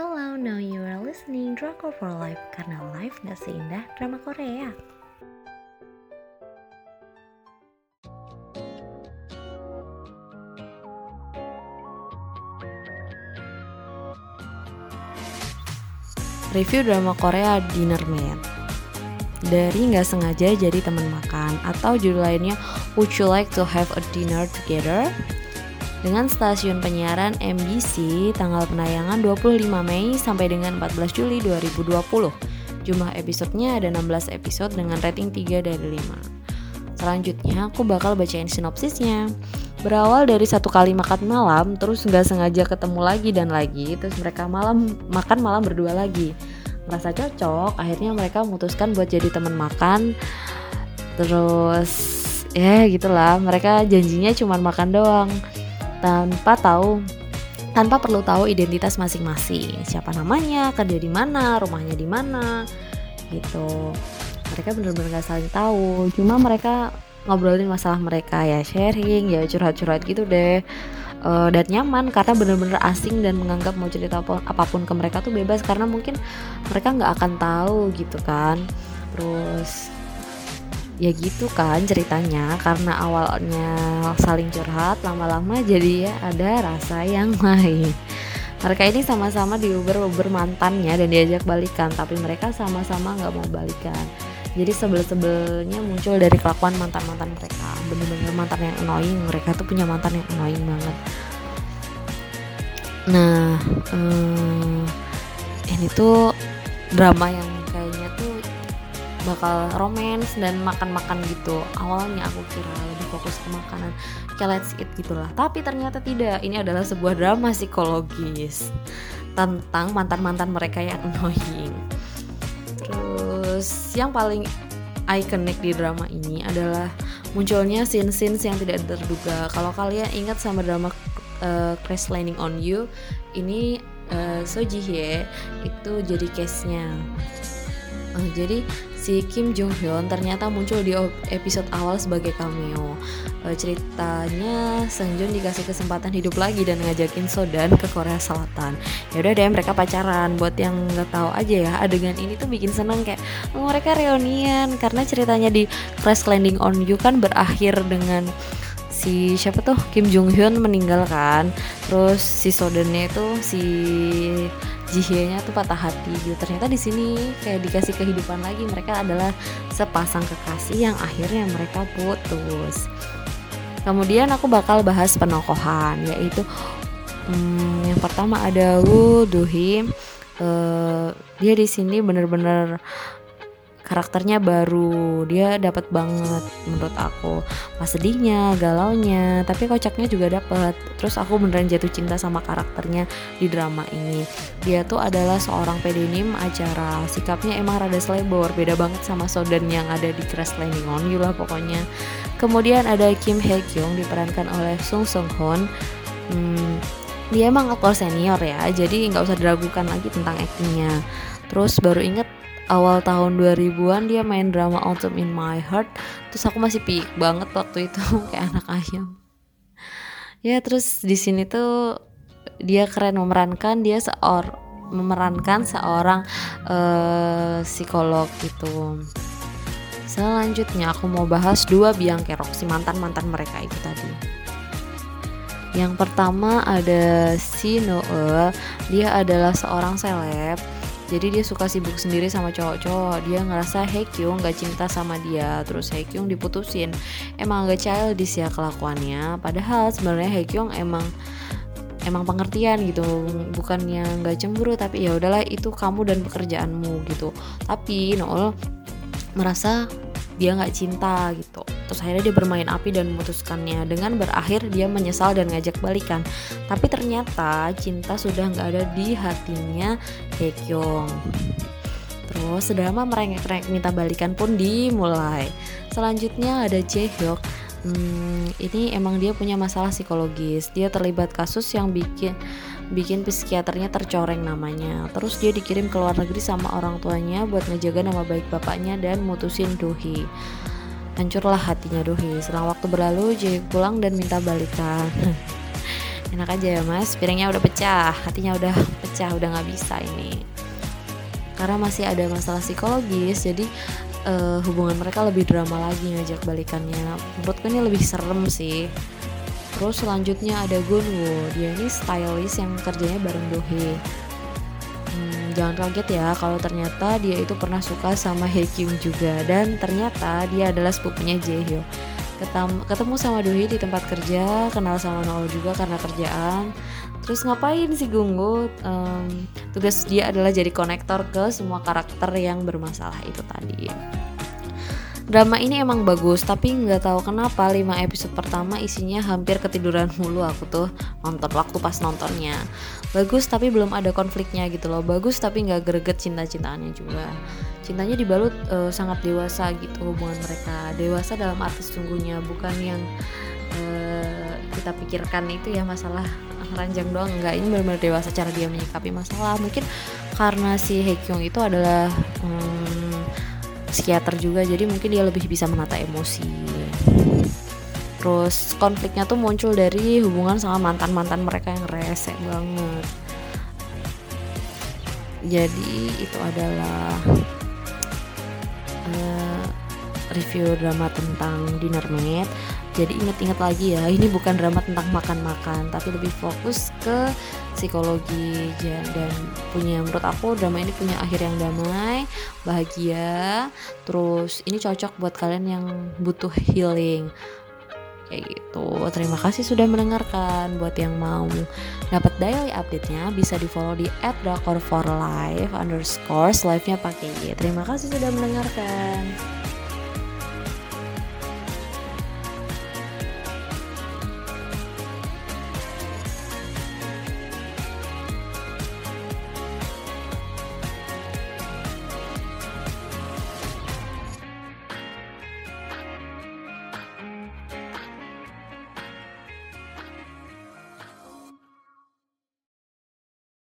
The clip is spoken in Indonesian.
Hello, now you are listening Drama for Life karena life gak seindah drama Korea. Review drama Korea Dinner Mate dari nggak sengaja jadi teman makan atau judul lainnya Would you like to have a dinner together? Dengan stasiun penyiaran MBC tanggal penayangan 25 Mei sampai dengan 14 Juli 2020. Jumlah episodenya ada 16 episode dengan rating 3 dari 5. Selanjutnya aku bakal bacain sinopsisnya. Berawal dari satu kali makan malam, terus nggak sengaja ketemu lagi dan lagi, terus mereka malam makan malam berdua lagi. Merasa cocok, akhirnya mereka memutuskan buat jadi teman makan. Terus ya gitulah, mereka janjinya cuma makan doang tanpa tahu tanpa perlu tahu identitas masing-masing. Siapa namanya kerja di mana rumahnya di mana gitu. Mereka bener-bener gak saling tahu. Cuma mereka ngobrolin masalah mereka ya sharing ya curhat-curhat gitu deh. Uh, dan nyaman karena bener-bener asing dan menganggap mau cerita apa pun ke mereka tuh bebas. Karena mungkin mereka nggak akan tahu gitu kan. Terus ya gitu kan ceritanya karena awalnya saling curhat lama-lama jadi ya ada rasa yang lain. Mereka ini sama-sama diuber-uber mantannya dan diajak balikan tapi mereka sama-sama nggak mau balikan. Jadi sebel-sebelnya muncul dari kelakuan mantan-mantan mereka. Bener-bener mantan yang annoying mereka tuh punya mantan yang annoying banget. Nah hmm, ini tuh drama yang bakal romance dan makan-makan gitu. Awalnya aku kira lebih fokus ke makanan. Kayak let's eat gitulah tapi ternyata tidak. Ini adalah sebuah drama psikologis tentang mantan-mantan mereka yang annoying. Terus yang paling ikonik di drama ini adalah munculnya scene-scenes yang tidak terduga. Kalau kalian ingat sama drama uh, Crash Landing on You ini uh, So Ji Hye itu jadi case-nya uh, jadi si Kim Jong Hyun ternyata muncul di episode awal sebagai cameo. E, ceritanya Seng Joon dikasih kesempatan hidup lagi dan ngajakin Sodan ke Korea Selatan. Ya udah deh mereka pacaran. Buat yang nggak tahu aja ya adegan ini tuh bikin seneng kayak oh, mereka reunian karena ceritanya di Crash Landing on You kan berakhir dengan si siapa tuh Kim Jong Hyun meninggal kan terus si Sodannya itu si Jihye-nya tuh patah hati gitu. Ternyata di sini kayak dikasih kehidupan lagi. Mereka adalah sepasang kekasih yang akhirnya mereka putus. Kemudian aku bakal bahas penokohan yaitu hmm, yang pertama ada Woo Duhi. Uh, dia di sini bener-bener karakternya baru. Dia dapat banget menurut aku. Pas sedihnya galaunya tapi kocaknya juga dapat terus aku beneran jatuh cinta sama karakternya di drama ini. Dia tuh adalah seorang pedinim acara. Sikapnya emang rada selebor beda banget sama Sodan yang ada di Crash Landing on You lah pokoknya. Kemudian ada Kim Hye Kyung diperankan oleh Sung Sung Hoon. Hmm, dia emang aktor senior ya jadi nggak usah diragukan lagi tentang aktingnya. Terus baru inget awal tahun 2000-an dia main drama Autumn in My Heart. Terus aku masih pik banget waktu itu kayak anak ayam. Ya terus di sini tuh dia keren memerankan dia seor memerankan seorang uh, psikolog gitu. Selanjutnya aku mau bahas dua biang kerok si mantan mantan mereka itu tadi. Yang pertama ada si Noel dia adalah seorang seleb jadi dia suka sibuk sendiri sama cowok-cowok. Dia ngerasa Hekyung gak cinta sama dia. Terus Hekyung diputusin. Emang agak childish ya kelakuannya. Padahal sebenarnya Hekyung emang emang pengertian gitu. Bukan yang gak cemburu tapi ya udahlah itu kamu dan pekerjaanmu gitu. Tapi Noel merasa dia nggak cinta gitu. Terus akhirnya dia bermain api dan memutuskannya. Dengan berakhir dia menyesal dan ngajak balikan. Tapi ternyata cinta sudah nggak ada di hatinya Hekyong terus drama merengek-rengek minta balikan pun dimulai. Selanjutnya ada Jaehyuk. Hmm, ini emang dia punya masalah psikologis. Dia terlibat kasus yang bikin bikin psikiaternya tercoreng namanya. Terus dia dikirim ke luar negeri sama orang tuanya buat ngejaga nama baik bapaknya dan mutusin Dohi. Hancurlah hatinya Dohi. Setelah waktu berlalu, Jae pulang dan minta balikan. enak aja ya mas piringnya udah pecah hatinya udah pecah udah nggak bisa ini karena masih ada masalah psikologis jadi uh, hubungan mereka lebih drama lagi ngajak balikannya menurutku ini lebih serem sih terus selanjutnya ada Gunwoo dia ini stylist yang kerjanya bareng Dohee hmm, jangan kaget ya kalau ternyata dia itu pernah suka sama Hyekyung juga. Dan ternyata dia adalah sepupunya Jaehyun ketemu sama Dohee di tempat kerja kenal sama Noel juga karena kerjaan. Terus ngapain sih Gunggu um, tugas dia adalah jadi konektor ke semua karakter yang bermasalah itu tadi drama ini emang bagus tapi nggak tahu kenapa 5 episode pertama isinya hampir ketiduran mulu. Aku tuh nonton waktu pas nontonnya. Bagus tapi belum ada konfliknya gitu loh. Bagus tapi nggak greget cinta-cintaannya juga. Cintanya dibalut uh, sangat dewasa gitu hubungan mereka. Dewasa dalam arti sesungguhnya bukan yang uh, kita pikirkan itu ya masalah ranjang doang. Enggak ini benar-benar dewasa cara dia menyikapi masalah. Mungkin karena si Hekyung itu adalah um, psikiater juga jadi mungkin dia lebih bisa menata emosi. Terus konfliknya tuh muncul dari hubungan sama mantan-mantan mereka yang rese banget. Jadi itu adalah uh, review drama tentang Dinner Mate jadi inget-inget lagi ya ini bukan drama tentang makan-makan tapi lebih fokus ke psikologi dan punya menurut aku drama ini punya akhir yang damai bahagia. Terus ini cocok buat kalian yang butuh healing. Kayak gitu. Terima kasih sudah mendengarkan. Buat yang mau dapat daily update-nya bisa di follow di @drakor for life underscore live nya pakai terima kasih sudah mendengarkan